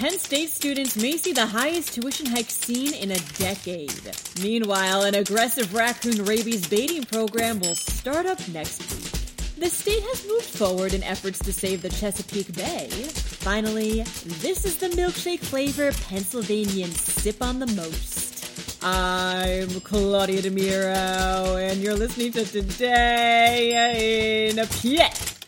Penn State students may see the highest tuition hike seen in a decade. Meanwhile, an aggressive raccoon rabies baiting program will start up next week. The state has moved forward in efforts to save the Chesapeake Bay. Finally, this is the milkshake flavor Pennsylvanians sip on the most. I'm Claudia DeMiro, and you're listening to Today in a PA.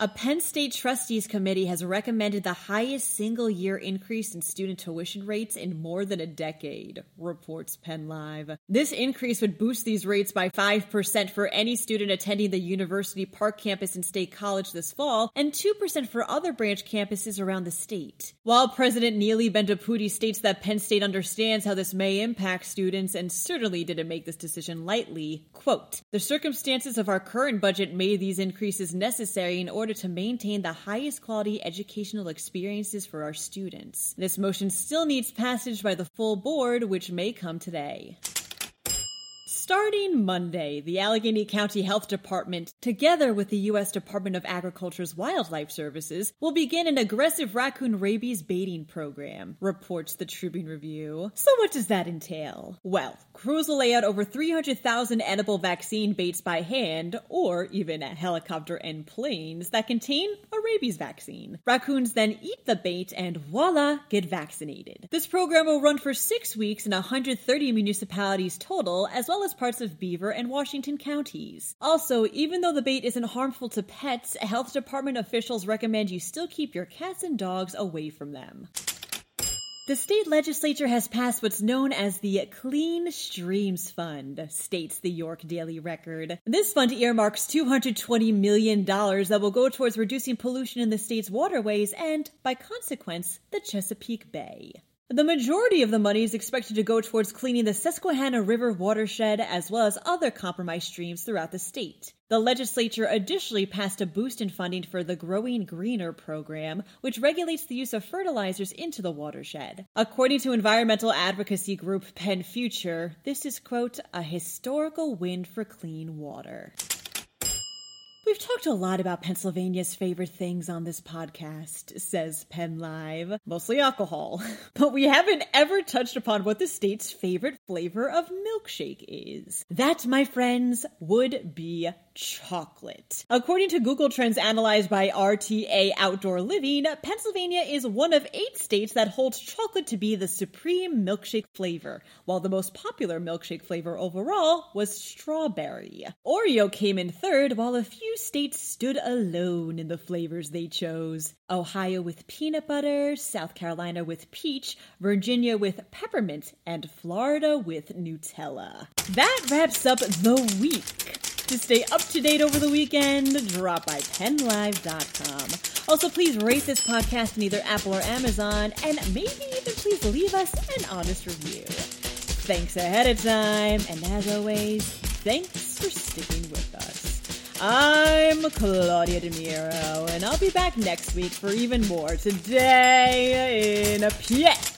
A Penn State Trustees Committee has recommended the highest single year increase in student tuition rates in more than a decade, reports Penn Live. This increase would boost these rates by 5% for any student attending the University Park campus in State College this fall, and 2% for other branch campuses around the state. While President Neeli Bendapudi states that Penn State understands how this may impact students and certainly didn't make this decision lightly, quote, The circumstances of our current budget made these increases necessary in order order to maintain the highest quality educational experiences for our students. This motion still needs passage by the full board, which may come today. Starting Monday, the Allegheny County Health Department, together with the U.S. Department of Agriculture's Wildlife Services, will begin an aggressive raccoon rabies baiting program, reports the Tribune Review. So, what does that entail? Well, crews will lay out over 300,000 edible vaccine baits by hand, or even a helicopter and planes that contain a rabies vaccine. Raccoons then eat the bait and voila, get vaccinated. This program will run for six weeks in 130 municipalities total, as well as parts of Beaver and Washington counties. Also, even though the bait isn't harmful to pets, health department officials recommend you still keep your cats and dogs away from them. The state legislature has passed what's known as the Clean Streams Fund, states the York Daily Record. This fund earmarks $220 million that will go towards reducing pollution in the state's waterways and, by consequence, the Chesapeake Bay. The majority of the money is expected to go towards cleaning the Susquehanna River watershed as well as other compromised streams throughout the state. The legislature additionally passed a boost in funding for the Growing Greener program, which regulates the use of fertilizers into the watershed. According to environmental advocacy group Penn Future, this is, quote, a historical win for clean water. Talked a lot about Pennsylvania's favorite things on this podcast, says Penn Live, mostly alcohol. But we haven't ever touched upon what the state's favorite flavor of milkshake is. That, my friends, would be chocolate. According to Google Trends analyzed by RTA Outdoor Living, Pennsylvania is one of eight states that holds chocolate to be the supreme milkshake flavor, while the most popular milkshake flavor overall was strawberry. Oreo came in third, while a few states stood alone in the flavors they chose. Ohio with peanut butter, South Carolina with peach, Virginia with peppermint, and Florida with Nutella. That wraps up the week. Stay up to date over the weekend, drop by pennlive.com. Also, please rate this podcast in either Apple or Amazon, and maybe even please leave us an honest review. Thanks ahead of time, and as always, thanks for sticking with us. I'm Claudia DeMiro, and I'll be back next week for even more Today in a PA.